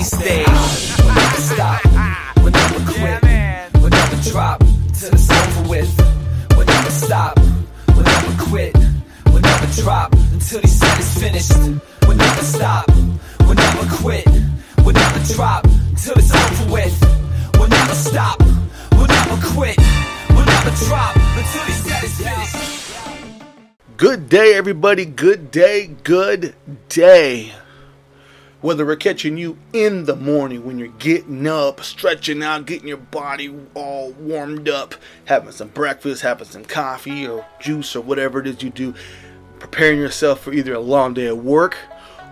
main stage. We'll never stop, we'll never quit, we'll never drop till it's over with. We'll never stop, we'll never quit, we'll never drop until he said it's finished. We'll never stop, we'll never quit, we'll never drop till it's over with. We'll never stop, we'll never quit, we'll never drop until he said it's finished. Good day, everybody. Good day. Good day. Whether we're catching you in the morning when you're getting up, stretching out, getting your body all warmed up, having some breakfast, having some coffee or juice or whatever it is you do, preparing yourself for either a long day at work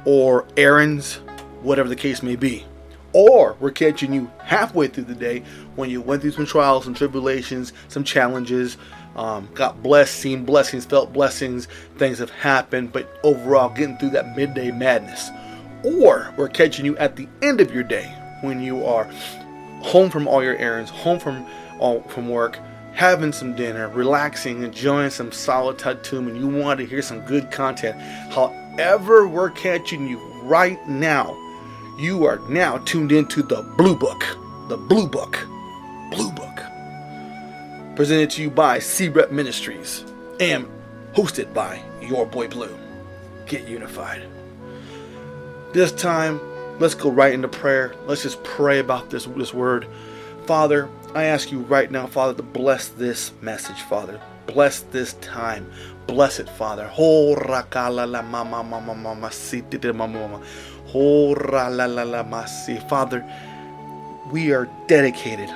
or errands, whatever the case may be. Or we're catching you halfway through the day when you went through some trials, some tribulations, some challenges, um, got blessed, seen blessings, felt blessings, things have happened, but overall getting through that midday madness. Or we're catching you at the end of your day when you are home from all your errands, home from all from work, having some dinner, relaxing, enjoying some solid tatum, and you want to hear some good content. However, we're catching you right now. You are now tuned into the Blue Book. The Blue Book. Blue Book. Presented to you by SeeRIP Ministries and hosted by your boy Blue. Get unified. This time, let's go right into prayer. Let's just pray about this, this word. Father, I ask you right now, Father, to bless this message, Father. Bless this time. Bless it, Father. horra la la la masi Father, we are dedicated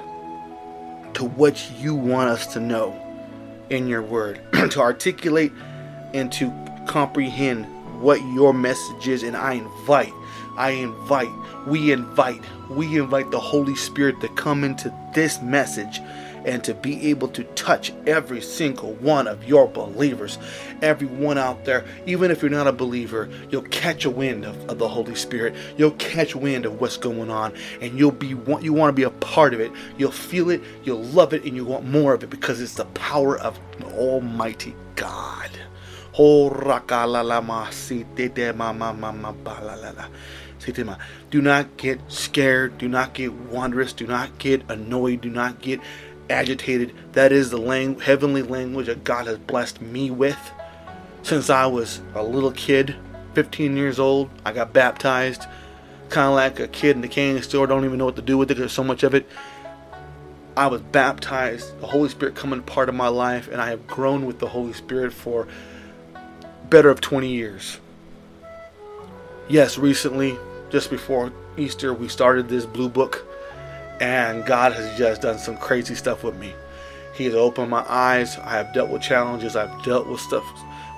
to what you want us to know in your word, to articulate and to comprehend what your message is. And I invite, I invite, we invite, we invite the Holy Spirit to come into this message and to be able to touch every single one of your believers. Everyone out there, even if you're not a believer, you'll catch a wind of, of, the Holy Spirit. You'll catch wind of what's going on, and you'll be you want to be a part of it. You'll feel it, you'll love it, and you want more of it because it's the power of Almighty God. Do not get scared. Do not get wondrous. Do not get annoyed. Do not get agitated. That is the lang- heavenly language that God has blessed me with. Since I was a little kid, 15 years old, I got baptized. Kind of like a kid in the candy store, don't even know what to do with it. There's so much of it. I was baptized, the Holy Spirit coming part of my life, and I have grown with the Holy Spirit for better of 20 years. Yes, recently, just before Easter, we started this blue book and God has just done some crazy stuff with me. He has opened my eyes. I have dealt with challenges. I've dealt with stuff,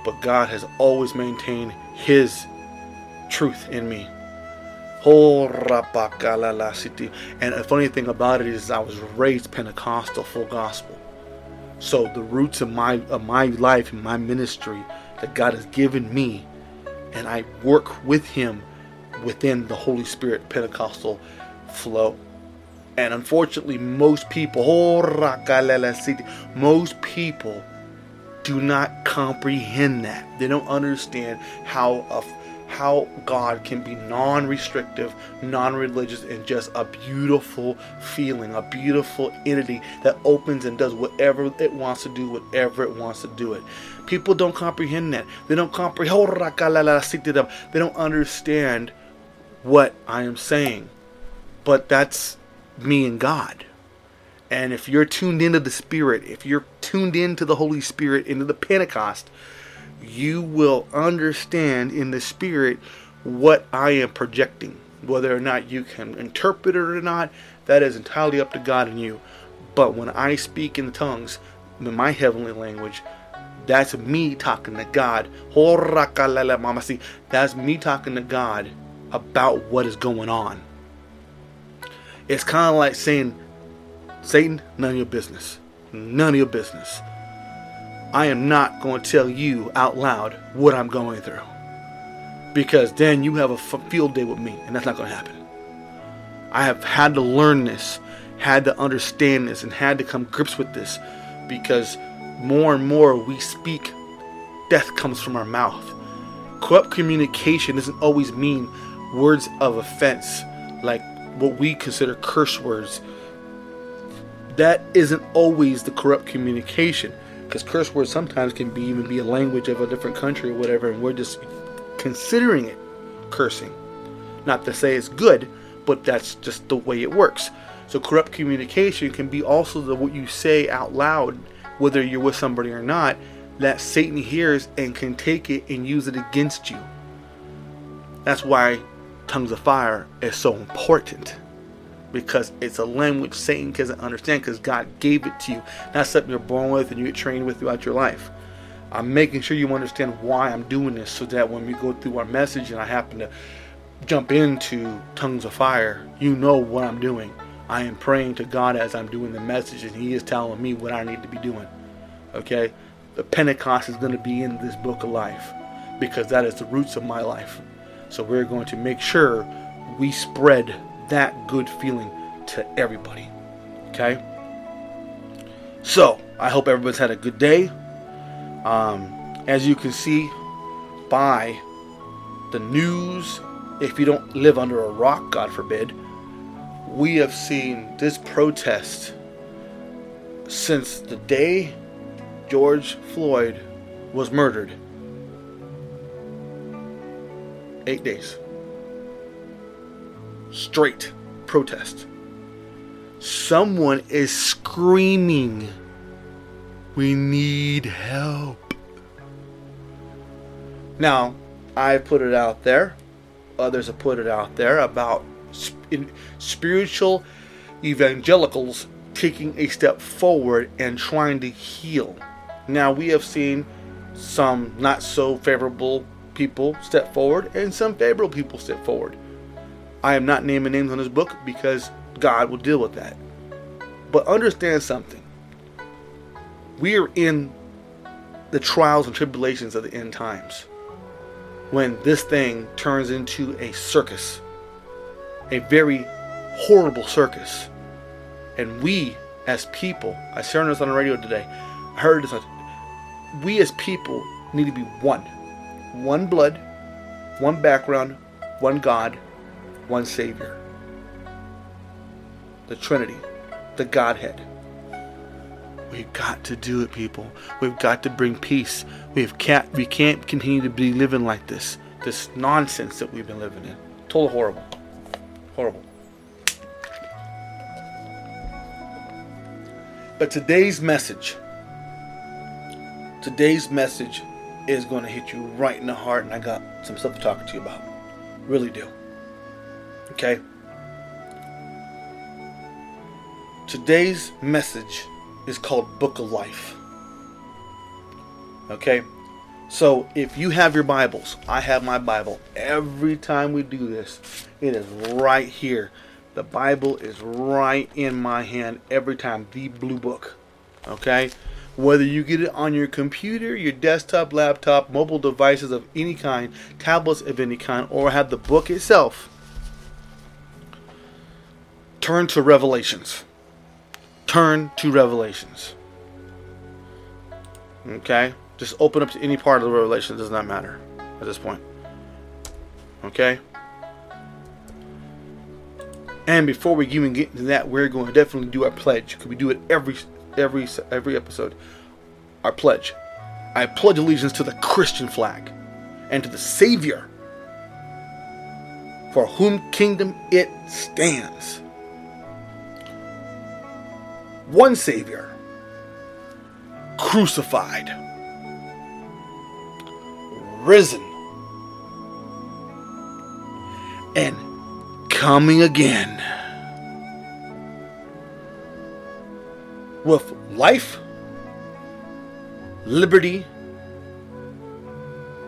but God has always maintained His truth in me. Oh, and the funny thing about it is, I was raised Pentecostal, full gospel. So the roots of my of my life and my ministry that God has given me, and I work with Him within the Holy Spirit Pentecostal flow. And unfortunately, most people, oh, most people do not comprehend that. They don't understand how a, how God can be non-restrictive, non-religious, and just a beautiful feeling, a beautiful entity that opens and does whatever it wants to do, whatever it wants to do it. People don't comprehend that. They don't comprehend. They don't understand what I am saying. But that's me and God. And if you're tuned into the Spirit, if you're tuned into the Holy Spirit, into the Pentecost, you will understand in the Spirit what I am projecting. Whether or not you can interpret it or not, that is entirely up to God and you. But when I speak in tongues, in my heavenly language, that's me talking to God. That's me talking to God about what is going on. It's kind of like saying, Satan, none of your business. None of your business. I am not going to tell you out loud what I'm going through. Because then you have a field day with me, and that's not going to happen. I have had to learn this, had to understand this, and had to come grips with this because more and more we speak, death comes from our mouth. Corrupt communication doesn't always mean words of offense like what we consider curse words, that isn't always the corrupt communication. Because curse words sometimes can be even be a language of a different country or whatever, and we're just considering it cursing. Not to say it's good, but that's just the way it works. So corrupt communication can be also the what you say out loud, whether you're with somebody or not, that Satan hears and can take it and use it against you. That's why tongues of fire is so important because it's a language Satan doesn't understand because God gave it to you. Not something you're born with and you get trained with throughout your life. I'm making sure you understand why I'm doing this so that when we go through our message and I happen to jump into tongues of fire, you know what I'm doing. I am praying to God as I'm doing the message and He is telling me what I need to be doing. Okay? The Pentecost is going to be in this book of life because that is the roots of my life. So we're going to make sure we spread that good feeling to everybody. Okay? So, I hope everybody's had a good day. Um, as you can see by the news, if you don't live under a rock, God forbid, we have seen this protest since the day George Floyd was murdered. Eight days. Straight protest. Someone is screaming, We need help. Now, I put it out there, others have put it out there about spiritual evangelicals taking a step forward and trying to heal. Now, we have seen some not so favorable people step forward and some favorable people step forward. I am not naming names on this book because God will deal with that. But understand something. We are in the trials and tribulations of the end times. When this thing turns into a circus, a very horrible circus. And we as people, I shared this on the radio today, I heard this we as people need to be one. One blood, one background, one God, one Savior. The Trinity, the Godhead. We've got to do it, people. We've got to bring peace. We've can't, we can't continue to be living like this. This nonsense that we've been living in. Totally horrible. Horrible. But today's message Today's message is going to hit you right in the heart, and I got some stuff to talk to you about. Really do. Okay? Today's message is called Book of Life. Okay? So if you have your Bibles, I have my Bible. Every time we do this, it is right here. The Bible is right in my hand every time. The blue book. Okay? Whether you get it on your computer, your desktop, laptop, mobile devices of any kind, tablets of any kind, or have the book itself, turn to Revelations. Turn to Revelations. Okay? Just open up to any part of the Revelation, it does not matter at this point. Okay? And before we even get into that, we're going to definitely do our pledge. Because we do it every every every episode. Our pledge. I pledge allegiance to the Christian flag and to the Savior for whom kingdom it stands. One Savior, crucified, risen, and coming again. with life, liberty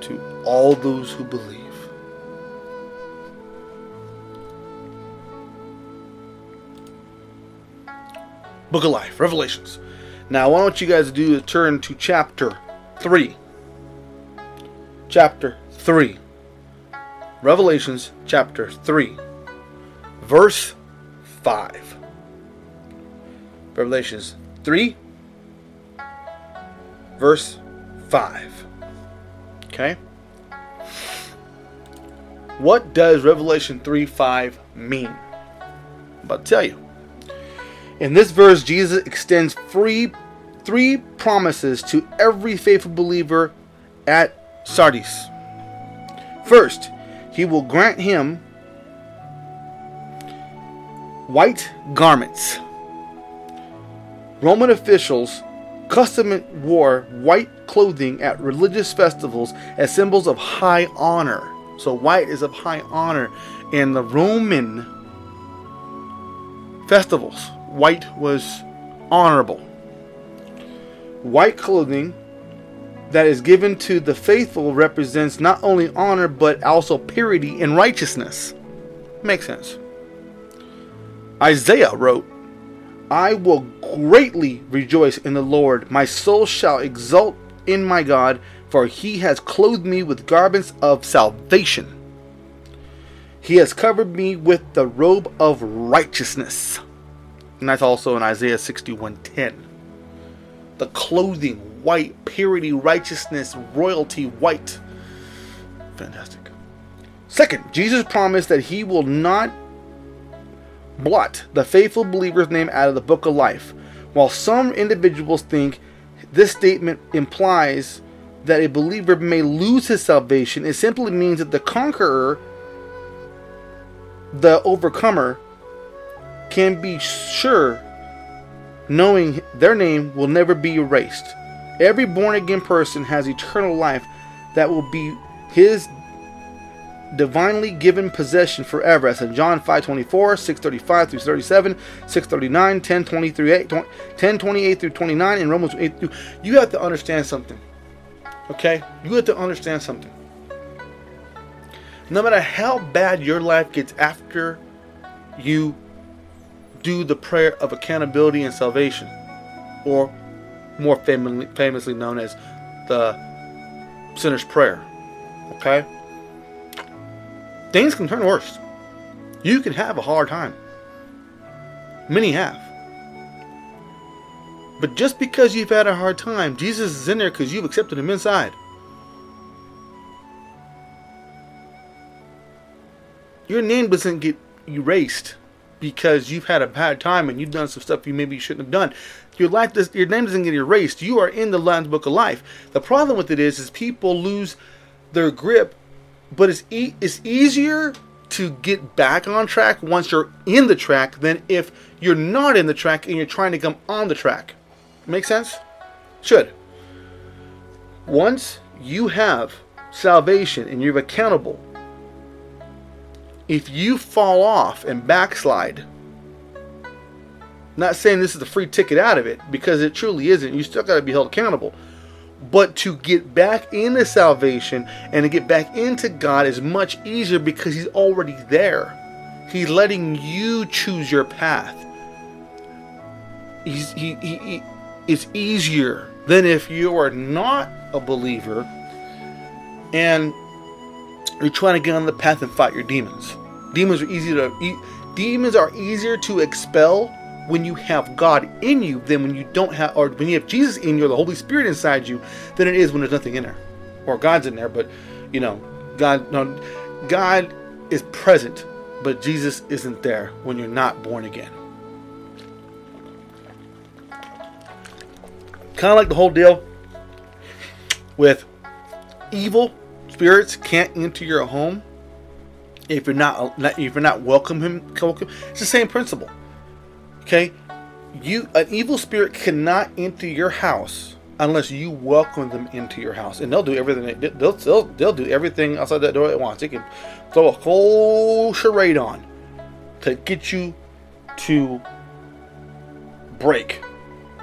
to all those who believe. Book of Life, Revelations. Now, I want you guys to do turn to chapter 3. Chapter 3. Revelations chapter 3, verse 5. Revelations 3, verse 5. Okay? What does Revelation 3 5 mean? I'm about to tell you. In this verse, Jesus extends free three promises to every faithful believer at Sardis. First, he will grant him white garments. Roman officials custom wore white clothing at religious festivals as symbols of high honor. So white is of high honor. In the Roman festivals, white was honorable. White clothing that is given to the faithful represents not only honor but also purity and righteousness. Makes sense. Isaiah wrote, I will greatly rejoice in the Lord. My soul shall exult in my God, for he has clothed me with garments of salvation. He has covered me with the robe of righteousness. And that's also in Isaiah 61:10. The clothing, white, purity, righteousness, royalty, white. Fantastic. Second, Jesus promised that he will not blot the faithful believer's name out of the book of life. While some individuals think this statement implies that a believer may lose his salvation, it simply means that the conqueror, the overcomer, can be sure knowing their name will never be erased. Every born again person has eternal life that will be his divinely given possession forever. As in John 5:24, 6:35 through 37, 6:39, 10:23, 10:28 through 29, and Romans 8 through. You have to understand something. Okay? You have to understand something. No matter how bad your life gets after you do the prayer of accountability and salvation, or more famously known as the sinner's prayer. Okay? things can turn worse. You can have a hard time. Many have. But just because you've had a hard time, Jesus is in there because you've accepted Him inside. Your name doesn't get erased because you've had a bad time and you've done some stuff you maybe shouldn't have done. Your life, does, your name doesn't get erased. You are in the Lamb's Book of Life. The problem with it is, is people lose their grip but it's e- it's easier to get back on track once you're in the track than if you're not in the track and you're trying to come on the track. Make sense? Should. Once you have salvation and you're accountable, if you fall off and backslide, not saying this is a free ticket out of it because it truly isn't, you still got to be held accountable. But to get back into salvation and to get back into God is much easier because He's already there. He's letting you choose your path. He's, he, he, he, it's easier than if you are not a believer and you're trying to get on the path and fight your demons. Demons are easy to demons are easier to expel when you have God in you than when you don't have, or when you have Jesus in you or the Holy Spirit inside you, than it is when there's nothing in there, or God's in there. But you know, God, no, God is present, but Jesus isn't there when you're not born again. Kind of like the whole deal with evil spirits can't enter your home if you're not if you're not welcome him. It's the same principle. Okay? You an evil spirit cannot enter your house unless you welcome them into your house. And they'll do everything they, they'll, they'll they'll do everything outside that door at once. They can throw a whole charade on to get you to break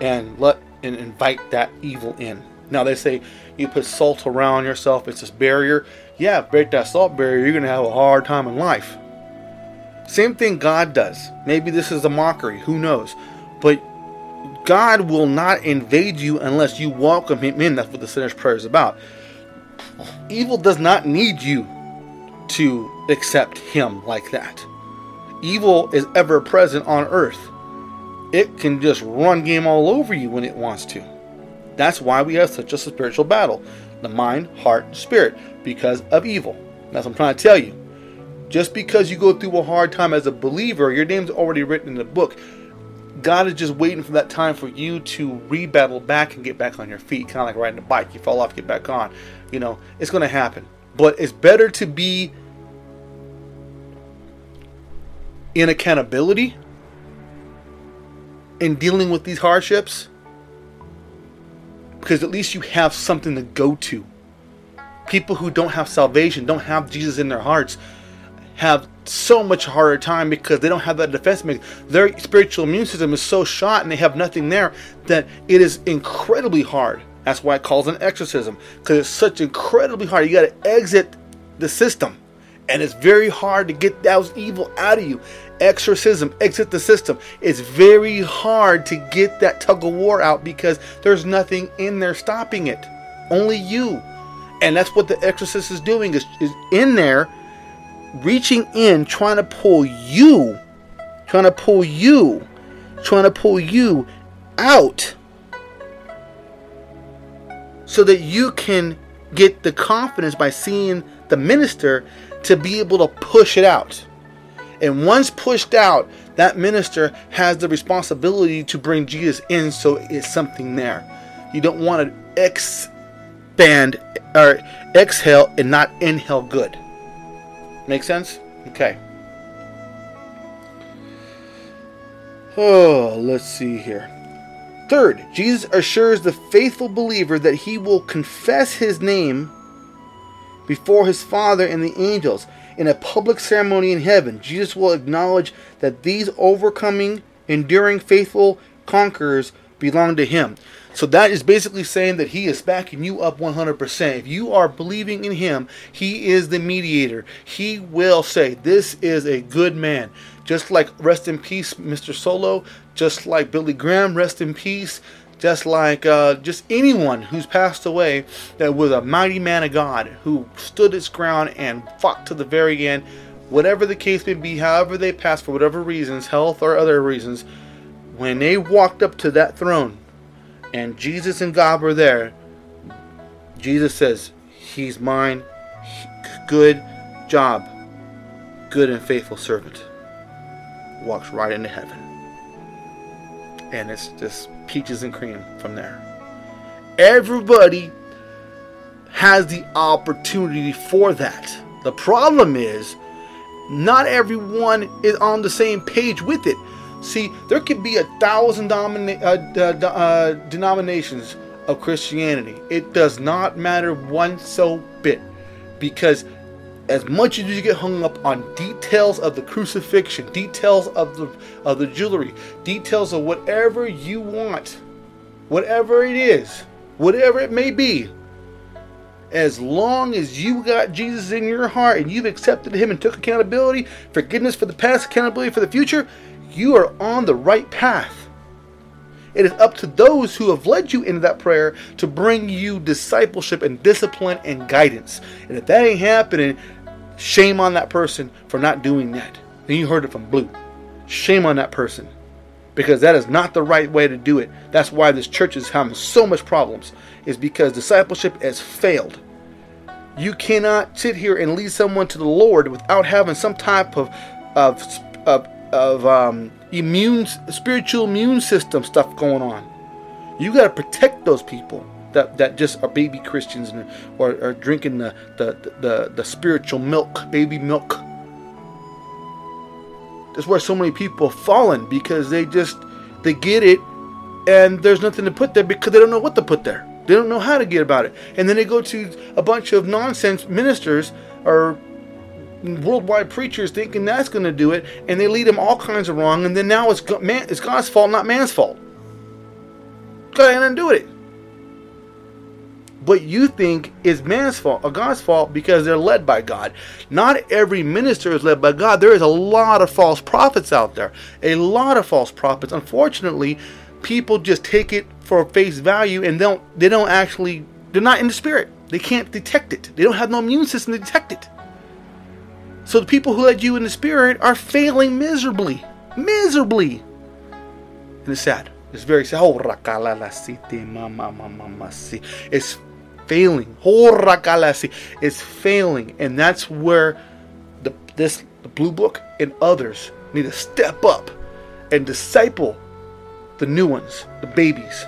and let and invite that evil in. Now they say you put salt around yourself, it's this barrier. Yeah, break that salt barrier, you're gonna have a hard time in life. Same thing God does. Maybe this is a mockery, who knows? But God will not invade you unless you welcome Him in. That's what the sinner's prayer is about. Evil does not need you to accept Him like that. Evil is ever present on earth. It can just run game all over you when it wants to. That's why we have such a spiritual battle the mind, heart, and spirit because of evil. That's what I'm trying to tell you Just because you go through a hard time as a believer, your name's already written in the book. God is just waiting for that time for you to rebattle back and get back on your feet, kind of like riding a bike. You fall off, get back on. You know, it's going to happen. But it's better to be in accountability in dealing with these hardships because at least you have something to go to. People who don't have salvation, don't have Jesus in their hearts, have so much harder time because they don't have that defense mechanism. Their spiritual immune system is so shot and they have nothing there that it is incredibly hard. That's why it calls an exorcism because it's such incredibly hard. You got to exit the system, and it's very hard to get those evil out of you. Exorcism, exit the system. It's very hard to get that tug of war out because there's nothing in there stopping it. Only you. And that's what the exorcist is doing is, is in there reaching in, trying to pull you, trying to pull you, trying to pull you out so that you can get the confidence by seeing the minister to be able to push it out. And once pushed out, that minister has the responsibility to bring Jesus in so it's something there. You don't want to expand or exhale and not inhale good. Make sense? Okay. Oh, let's see here. Third, Jesus assures the faithful believer that he will confess his name before his Father and the angels. In a public ceremony in heaven, Jesus will acknowledge that these overcoming, enduring, faithful conquerors belong to him. So that is basically saying that he is backing you up 100%. If you are believing in him, he is the mediator. He will say, This is a good man. Just like rest in peace, Mr. Solo, just like Billy Graham, rest in peace, just like uh, just anyone who's passed away that was a mighty man of God who stood his ground and fought to the very end. Whatever the case may be, however they passed for whatever reasons, health or other reasons, when they walked up to that throne, and Jesus and God were there, Jesus says, He's mine. Good job. Good and faithful servant. Walks right into heaven. And it's just peaches and cream from there. Everybody has the opportunity for that. The problem is, not everyone is on the same page with it. See, there could be a thousand domina- uh, uh, denominations of Christianity. It does not matter one so bit because as much as you get hung up on details of the crucifixion, details of the of the jewelry, details of whatever you want, whatever it is, whatever it may be, as long as you got Jesus in your heart and you've accepted him and took accountability, forgiveness for the past, accountability for the future, you are on the right path. It is up to those who have led you into that prayer to bring you discipleship and discipline and guidance. And if that ain't happening, shame on that person for not doing that. And you heard it from Blue. Shame on that person. Because that is not the right way to do it. That's why this church is having so much problems. Is because discipleship has failed. You cannot sit here and lead someone to the Lord without having some type of of, of of um, immune, spiritual immune system stuff going on. You got to protect those people that, that just are baby Christians and, or are drinking the, the, the, the spiritual milk, baby milk. That's where so many people have fallen because they just they get it and there's nothing to put there because they don't know what to put there. They don't know how to get about it. And then they go to a bunch of nonsense ministers or worldwide preachers thinking that's going to do it, and they lead them all kinds of wrong, and then now it's, man, it's God's fault, not man's fault. God ain't undo it. But you think is man's fault or God's fault because they're led by God. Not every minister is led by God. There is a lot of false prophets out there. A lot of false prophets. Unfortunately, people just take it for face value and don't they don't actually they're not in the spirit. They can't detect it. They don't have no immune system to detect it. So the people who led you in the spirit are failing miserably. Miserably. And it's sad. It's very sad. Oh, it's failing. Oh, it's failing. And that's where the this the blue book and others need to step up and disciple the new ones, the babies.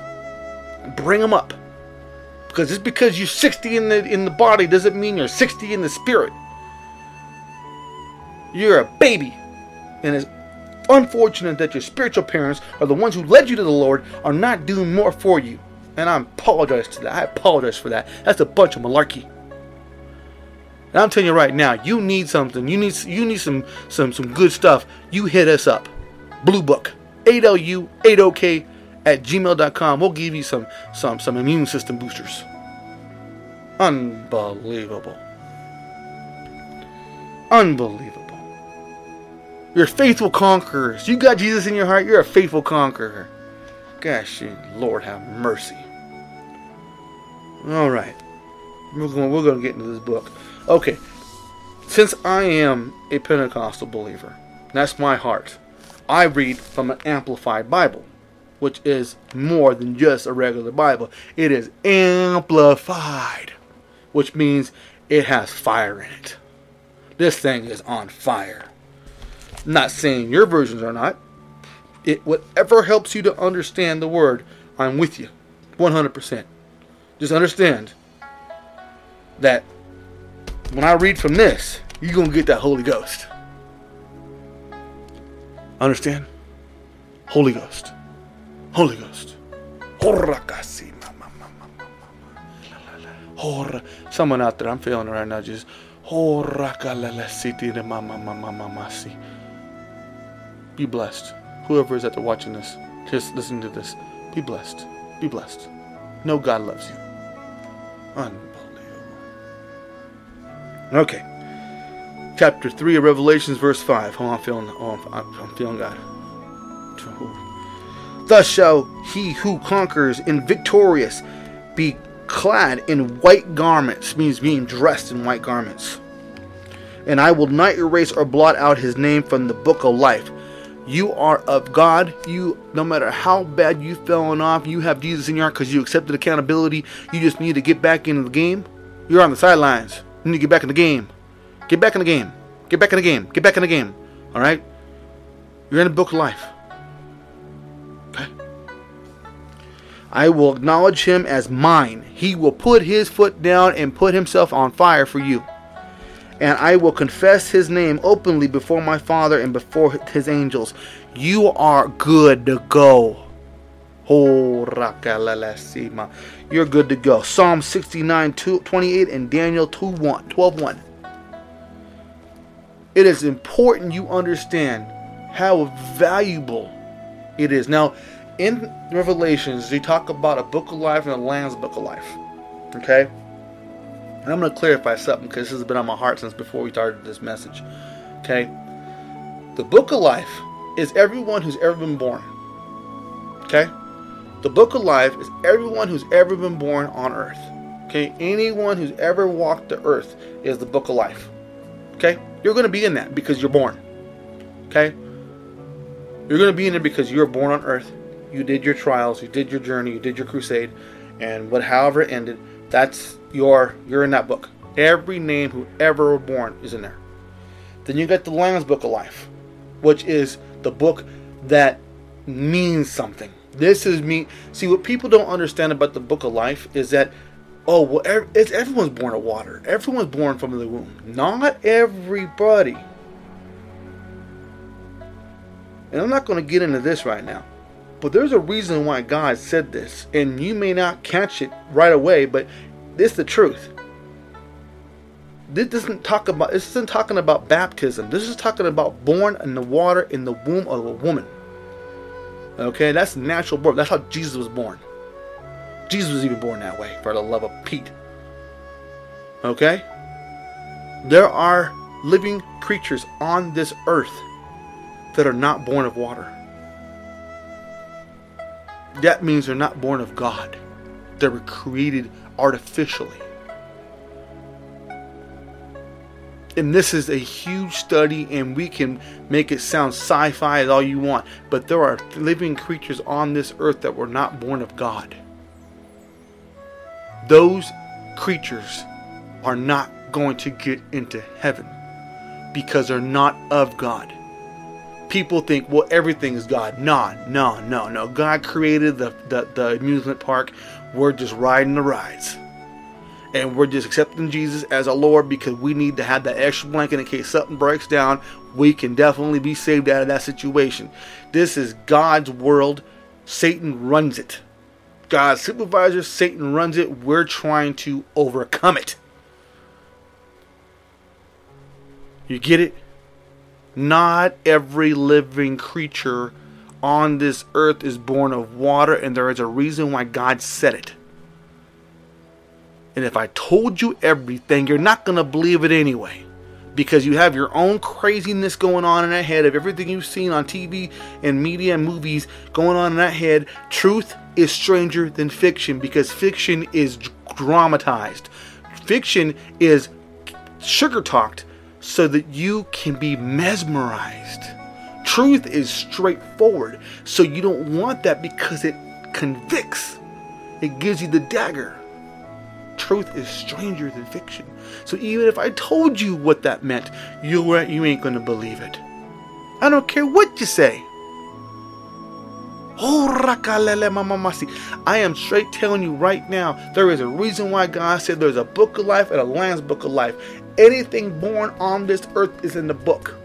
Bring them up. Because just because you're 60 in the in the body doesn't mean you're 60 in the spirit. You're a baby. And it's unfortunate that your spiritual parents are the ones who led you to the Lord are not doing more for you. And I apologize to that. I apologize for that. That's a bunch of malarkey. And I'm telling you right now, you need something. You need you need some some some good stuff. You hit us up. Blue Book. 8LU 80K at gmail.com. We'll give you some some some immune system boosters. Unbelievable. Unbelievable. You're faithful conquerors. You got Jesus in your heart, you're a faithful conqueror. Gosh, Lord have mercy. All right. We're going, we're going to get into this book. Okay. Since I am a Pentecostal believer, that's my heart. I read from an amplified Bible, which is more than just a regular Bible. It is amplified, which means it has fire in it. This thing is on fire. Not saying your versions are not. It whatever helps you to understand the word, I'm with you. 100%. Just understand that when I read from this, you're to get that Holy Ghost. Understand? Holy Ghost. Holy Ghost. Someone out there, I'm feeling it right now, just be blessed. Whoever is out there watching this, just listen to this. Be blessed. Be blessed. Know God loves you. Unbelievable. Okay chapter 3 of Revelations, verse 5. Oh, I'm feeling, oh, I'm, I'm feeling God. Thus shall he who conquers and victorious be clad in white garments, means being dressed in white garments. And I will not erase or blot out his name from the book of life. You are of God. You, no matter how bad you've fallen off, you have Jesus in your heart because you accepted accountability. You just need to get back into the game. You're on the sidelines. You need to get back in the game. Get back in the game. Get back in the game. Get back in the game. All right? You're in the book of life. Okay? I will acknowledge him as mine. He will put his foot down and put himself on fire for you. And I will confess his name openly before my Father and before his angels. You are good to go. You're good to go. Psalm 69, 28 and Daniel 2, 1, 12, 1 it is important you understand how valuable it is. Now, in Revelations, they talk about a book of life and a Lamb's book of life. Okay? And I'm going to clarify something because this has been on my heart since before we started this message. Okay? The book of life is everyone who's ever been born. Okay? The book of life is everyone who's ever been born on earth. Okay? Anyone who's ever walked the earth is the book of life. Okay? You're going to be in that because you're born. Okay? You're going to be in it because you're born on earth. You did your trials, you did your journey, you did your crusade, and what however it ended, that's your you're in that book. Every name who ever were born is in there. Then you get the Lamb's Book of Life, which is the book that means something. This is me. See, what people don't understand about the Book of Life is that oh well it's everyone's born of water everyone's born from the womb not everybody and i'm not going to get into this right now but there's a reason why god said this and you may not catch it right away but this is the truth this doesn't talk about this isn't talking about baptism this is talking about born in the water in the womb of a woman okay that's natural birth that's how jesus was born Jesus was even born that way, for the love of Pete. Okay? There are living creatures on this earth that are not born of water. That means they're not born of God. They were created artificially. And this is a huge study, and we can make it sound sci fi as all you want, but there are living creatures on this earth that were not born of God those creatures are not going to get into heaven. because they're not of God. People think, well, everything is God. No, no, no, no. God created the, the, the amusement park. We're just riding the rides. And we're just accepting Jesus as our Lord because we need to have that extra blanket in case something breaks down. We can definitely be saved out of that situation. This is God's world. Satan runs it. God's supervisor, Satan runs it. We're trying to overcome it. You get it? Not every living creature on this earth is born of water, and there is a reason why God said it. And if I told you everything, you're not going to believe it anyway. Because you have your own craziness going on in that head of everything you've seen on TV and media and movies going on in that head. Truth is stranger than fiction because fiction is dramatized. Fiction is sugar talked so that you can be mesmerized. Truth is straightforward, so you don't want that because it convicts, it gives you the dagger. Truth is stranger than fiction. So even if I told you what that meant, you, you ain't going to believe it. I don't care what you say. Oh, I am straight telling you right now, there is a reason why God said there's a book of life and a Lamb's book of life. Anything born on this earth is in the book.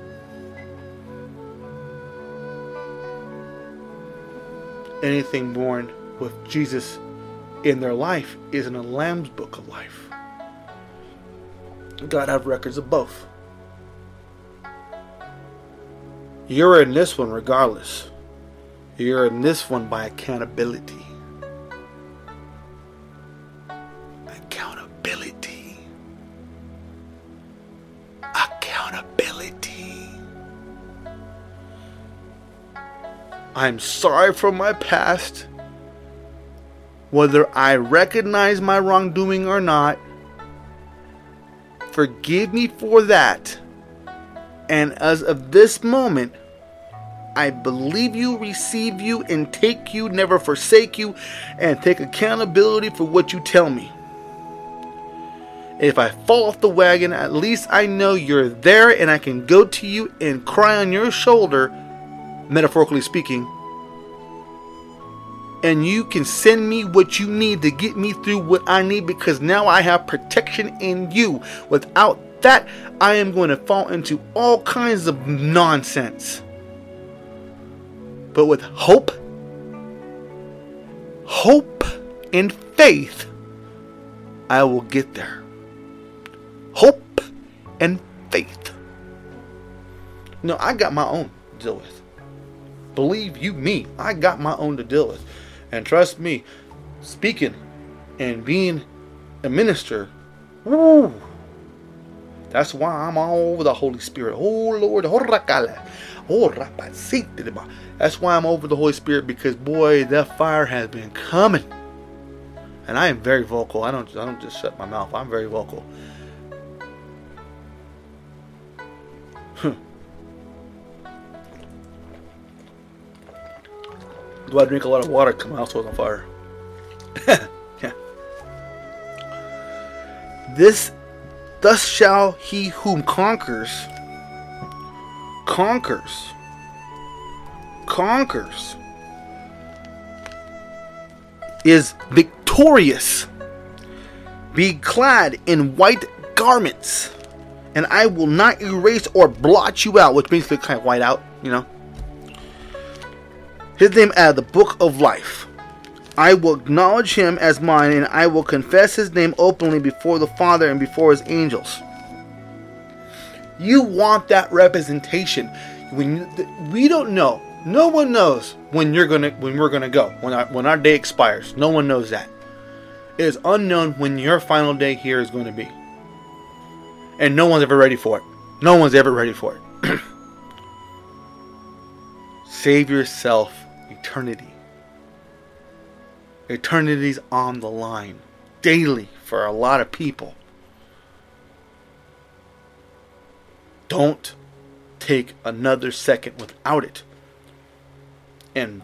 Anything born with Jesus in their life is in the Lamb's book of life. God have records of both. You're in this one regardless. You're in this one by. Accountability. I'm sorry for my past. Whether I recognize my wrongdoing or not, forgive me for that. And as of this moment, I believe you, receive you, and take you, never forsake you, and take accountability for what you tell me. If I fall off the wagon, at least I know you're there and I can go to you and cry on your shoulder, metaphorically speaking, and you can send me what you need to get me through what I need because now I have protection in you. Without that, I am going to fall into all kinds of nonsense. But with hope, hope and faith, I will get there. Hope and faith. No, I got my own to deal with. Believe you me, I got my own to deal with. And trust me, speaking and being a minister, woo, that's why I'm all over the Holy Spirit. Oh Lord, oh, oh, that's why I'm over the Holy Spirit because boy, that fire has been coming. And I am very vocal. I don't I don't just shut my mouth. I'm very vocal. Do I drink a lot of water because my house was on fire? yeah. This, thus shall he whom conquers, conquers, conquers, is victorious, be clad in white garments, and I will not erase or blot you out, which means to kind of white out, you know his name out of the book of life. I will acknowledge him as mine, and I will confess his name openly before the Father and before his angels. You want that representation. When we don't know, no one knows when you're gonna when we're gonna go when our, when our day expires. No one knows that. It is unknown when your final day here is going to be, and no one's ever ready for it. No one's ever ready for it. Save yourself eternity. Eternity's on the line daily for a lot of people. Don't take another second without it. And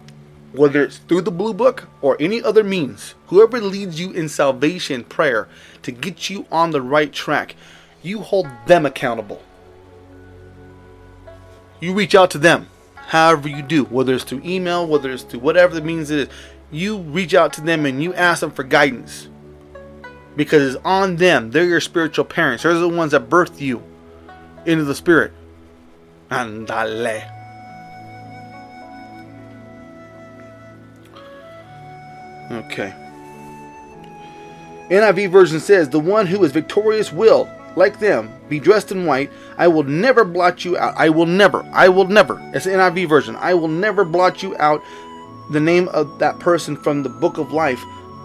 whether it's through the blue book or any other means, whoever leads you in salvation prayer to get you on the right track, you hold them accountable. you reach out to them, however you do, whether it's through email, whether it's through whatever the means it is. You reach out to them and you ask them for guidance because it's on them. They're your spiritual parents. They're the ones that birthed you into the spirit. Andale. Okay. NIV version says, The one who is victorious will, like them, be dressed in white. I will never blot you out. I will never, I will never. It's the NIV version. I will never blot you out the name of that person from the book of life,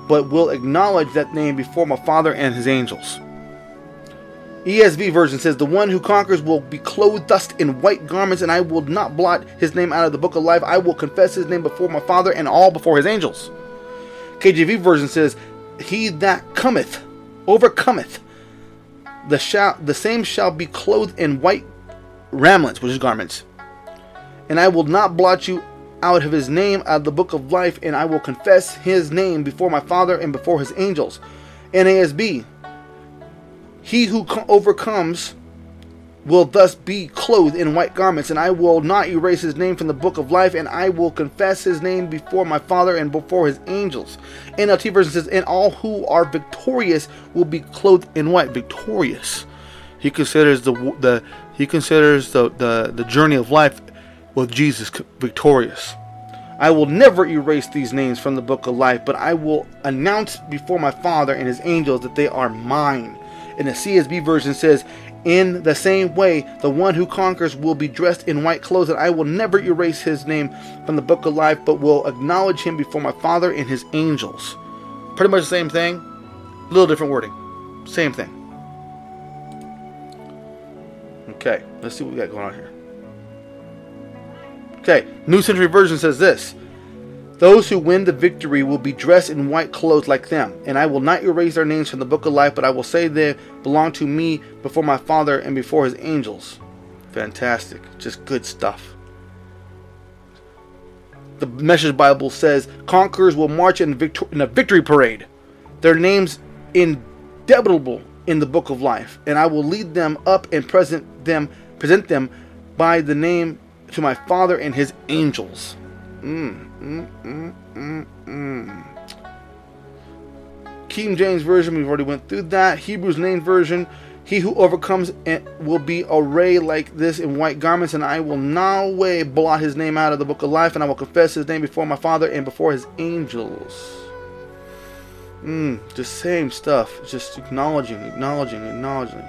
but will acknowledge that name before my Father and his angels. ESV version says, The one who conquers will be clothed thus in white garments, and I will not blot his name out of the book of life. I will confess his name before my Father and all before his angels. KJV version says, He that cometh, overcometh, the, shall, the same shall be clothed in white raiments, which is garments. And I will not blot you out of his name out of the book of life, and I will confess his name before my Father and before his angels. NASB he who overcomes will thus be clothed in white garments, and I will not erase his name from the book of life, and I will confess his name before my Father and before his angels. NLT version says, And all who are victorious will be clothed in white. Victorious. He considers the the he considers the, the, the journey of life with Jesus victorious. I will never erase these names from the book of life, but I will announce before my Father and his angels that they are mine. And the CSB version says, In the same way, the one who conquers will be dressed in white clothes, and I will never erase his name from the book of life, but will acknowledge him before my Father and his angels. Pretty much the same thing, a little different wording. Same thing. Okay, let's see what we got going on here. Okay, New Century Version says this those who win the victory will be dressed in white clothes like them, and I will not erase their names from the book of life, but I will say they belong to me before my Father and before his angels. Fantastic. Just good stuff. The Message Bible says conquerors will march in, victor- in a victory parade. Their names indelible in the book of life, and I will lead them up and present them present them by the name to my Father and his angels. Mm, mm, mm, mm, King James Version, we've already went through that. Hebrew Names Version, he who overcomes it will be arrayed like this in white garments, and I will no way blot his name out of the book of life, and I will confess his name before my Father and before his angels. Mm, just same stuff, just acknowledging, acknowledging, acknowledging.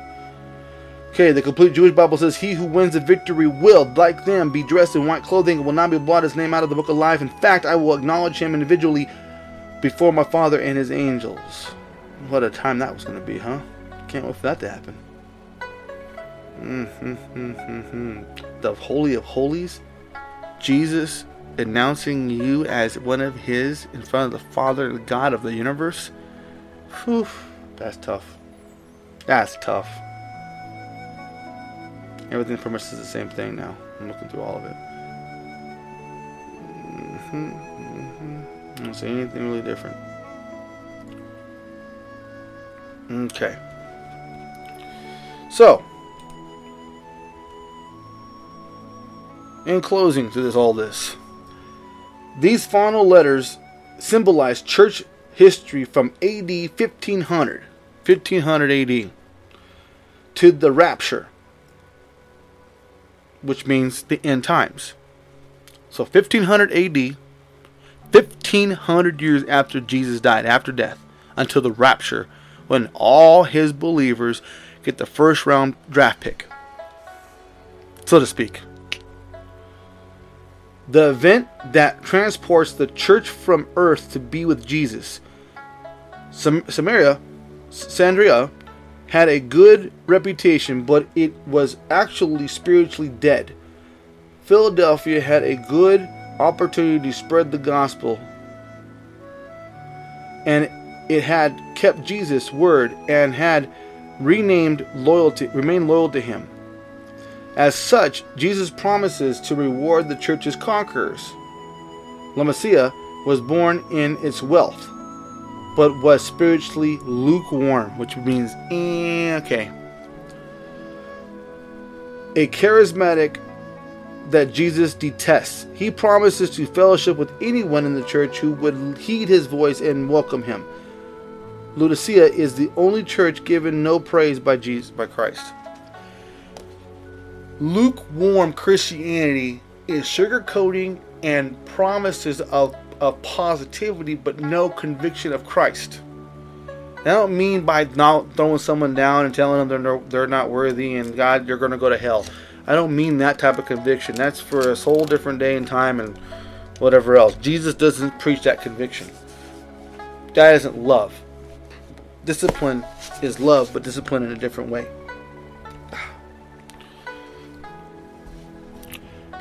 Okay, the complete Jewish Bible says, He who wins the victory will, like them, be dressed in white clothing and will not be blotted his name out of the book of life. In fact, I will acknowledge him individually before my Father and his angels. What a time that was going to be, huh? Can't wait for that to happen. The Holy of Holies, Jesus announcing you as one of His in front of the Father and God of the universe. Whew, that's tough. That's tough. Everything pretty much is the same thing now. I'm looking through all of it. Mm-hmm, mm-hmm. I don't see anything really different. Okay. So, in closing to this all this, these final letters symbolize church history from AD 1500, 1500 AD, to the rapture which means the end times. So 1500 AD, 1500 years after Jesus died, after death, until the rapture, when all his believers get the first round draft pick, so to speak. The event that transports the church from earth to be with Jesus. Sam- Samaria, Sandria, had a good reputation, but it was actually spiritually dead. Philadelphia had a good opportunity to spread the gospel, and it had kept Jesus' word and had renamed loyalty, remained loyal to him. As such, Jesus promises to reward the church's conquerors. La Masia was born in its wealth but was spiritually lukewarm, which means, eh, okay. A charismatic that Jesus detests. He promises to fellowship with anyone in the church who would heed his voice and welcome him. Laodicea is the only church given no praise by Jesus by Christ. Lukewarm Christianity is sugarcoating and promises of, of positivity but no conviction of Christ. I don't mean by not throwing someone down and telling them they're no, they're not worthy and God you're going to go to hell. I don't mean that type of conviction. That's for a whole different day and time and whatever else. Jesus doesn't preach that conviction. That isn't love. Discipline is love, but discipline in a different way.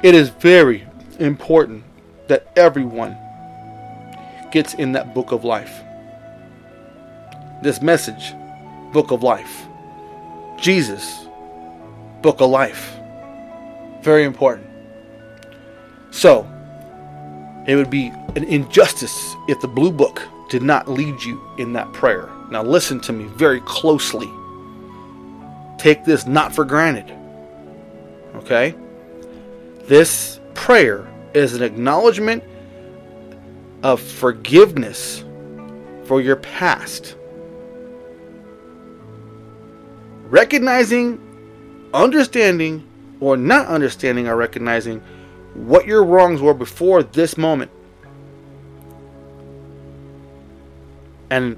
It is very important that everyone gets in that book of life. This message, book of life. Jesus, book of life. Very important. So, it would be an injustice if the blue book did not lead you in that prayer. Now, listen to me very closely. Take this not for granted. Okay? This prayer is an acknowledgement of forgiveness for your past. Recognizing, understanding, or not understanding or recognizing what your wrongs were before this moment. And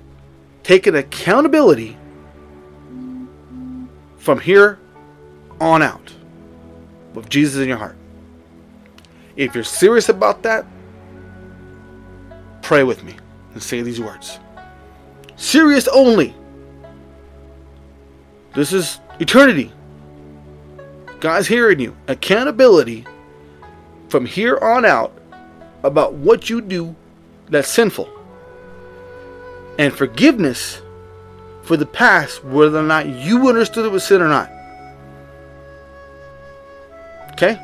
taking accountability from here on out with Jesus in your heart. If you're serious about that, pray with me and say these words. Serious only. This is eternity. God's hearing you. Accountability from here on out about what you do that's sinful. And forgiveness for the past, whether or not you understood it was sin or not. Okay?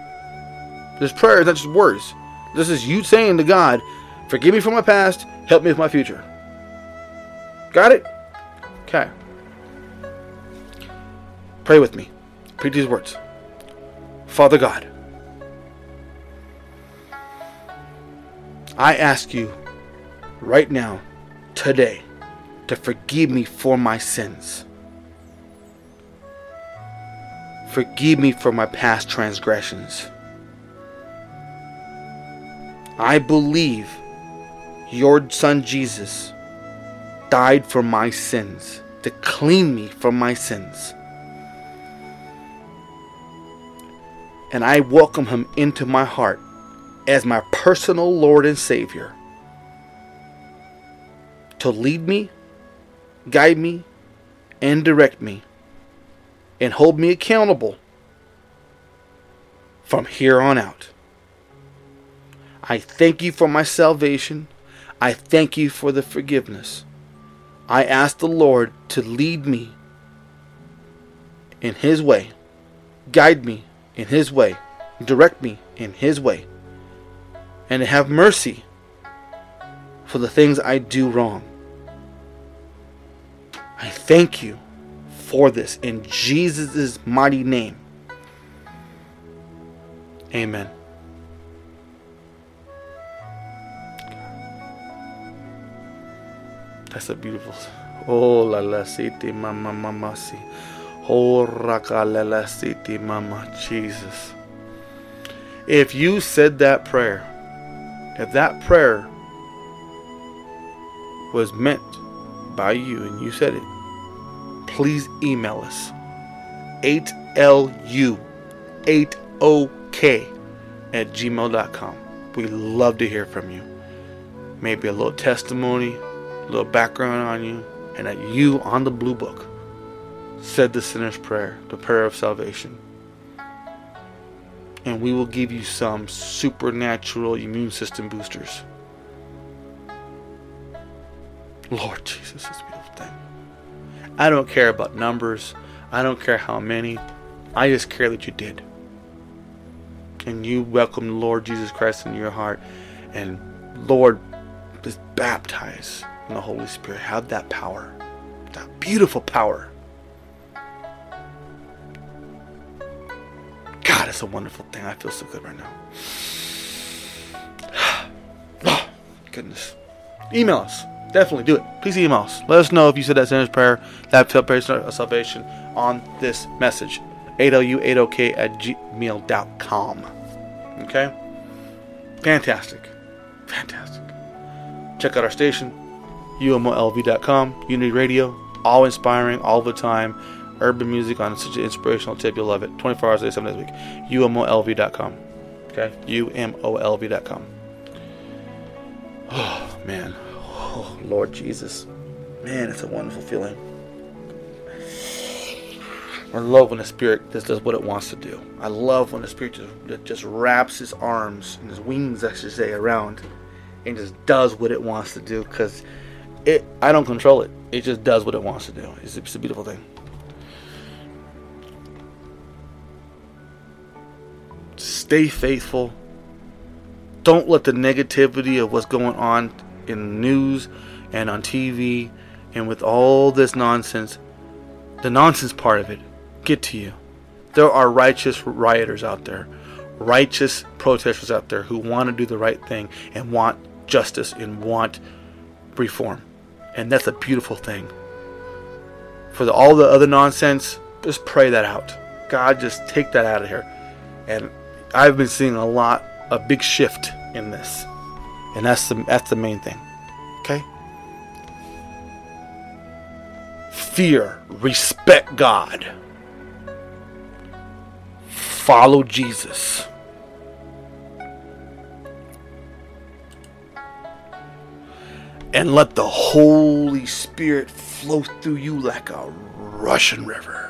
This prayer is not just words. This is you saying to God, Forgive me for my past, help me with my future. Got it? Okay. Pray with me. Repeat these words. Father God, I ask you right now, today, to forgive me for my sins. Forgive me for my past transgressions. I believe your son Jesus died for my sins, to clean me from my sins. and I welcome him into my heart as my personal Lord and Savior to lead me, guide me, and direct me, and hold me accountable from here on out. I thank you for my salvation. I thank you for the forgiveness. I ask the Lord to lead me in His way, guide me in His way, direct me in His way, and to have mercy for the things I do wrong. I thank you for this in Jesus' mighty name. Amen. That's a beautiful. Oh la la siti mama mama si. Oh rakalela siti mama Jesus. If you said that prayer, if that prayer was meant by you and you said it, please email us 8lu 8ok at gmail.com. We love to hear from you. Maybe a little testimony, little background on you, and that you on the blue book said the sinner's prayer, the prayer of salvation. And we will give you some supernatural immune system boosters. Lord Jesus, this beautiful thing. I don't care about numbers. I don't care how many. I just care that you did. And you welcome the Lord Jesus Christ in your heart. And Lord, just baptize in the Holy Spirit. Have that power. That beautiful power. God, it's a wonderful thing. I feel so good right now. oh, goodness. Email us. Definitely do it. Please email us. Let us know if you said that sinner's prayer, that prayer of salvation on this message. 8lu8ok at gmail.com. Okay? Fantastic. Fantastic. Check out our station, umolv.com, Unity Radio, all inspiring, all the time. Urban music on such an inspirational tip, you'll love it. 24 hours a day, 7 days a week. umolv.com. Okay? umolv.com. Oh, man. Oh, Lord Jesus. Man, it's a wonderful feeling. I love when the Spirit just does what it wants to do. I love when the Spirit just, just wraps his arms and his wings, I should say, around and just does what it wants to do because it I don't control it. It just does what it wants to do. It's, it's a beautiful thing. Stay faithful. Don't let the negativity of what's going on in the news and on TV and with all this nonsense, the nonsense part of it, get to you. There are righteous rioters out there, righteous protesters out there who want to do the right thing and want justice and want reform. And that's a beautiful thing. For the, all the other nonsense, just pray that out. God, just take that out of here. And I've been seeing a lot, a big shift in this. And that's the, that's the main thing. Okay? Fear, respect God. Follow Jesus. And let the Holy Spirit flow through you like a rushing river.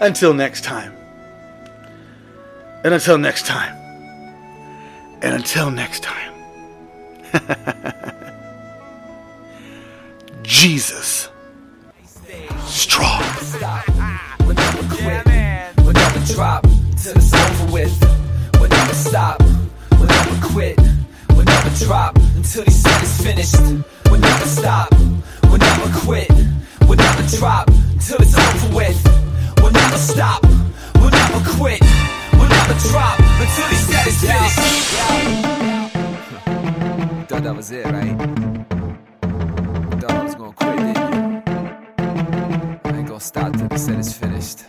Until next time. And until next time. And until next time. Jesus. Strong. Stop quit. We'll never drop until these set is finished. We'll never stop. We'll never quit. We'll never drop until it's over with. We'll never stop. We'll never quit. We'll never drop until these set is finished. Thought that was it, right? Thought I was gonna quit, didn't you? I ain't gonna stop till the set is finished.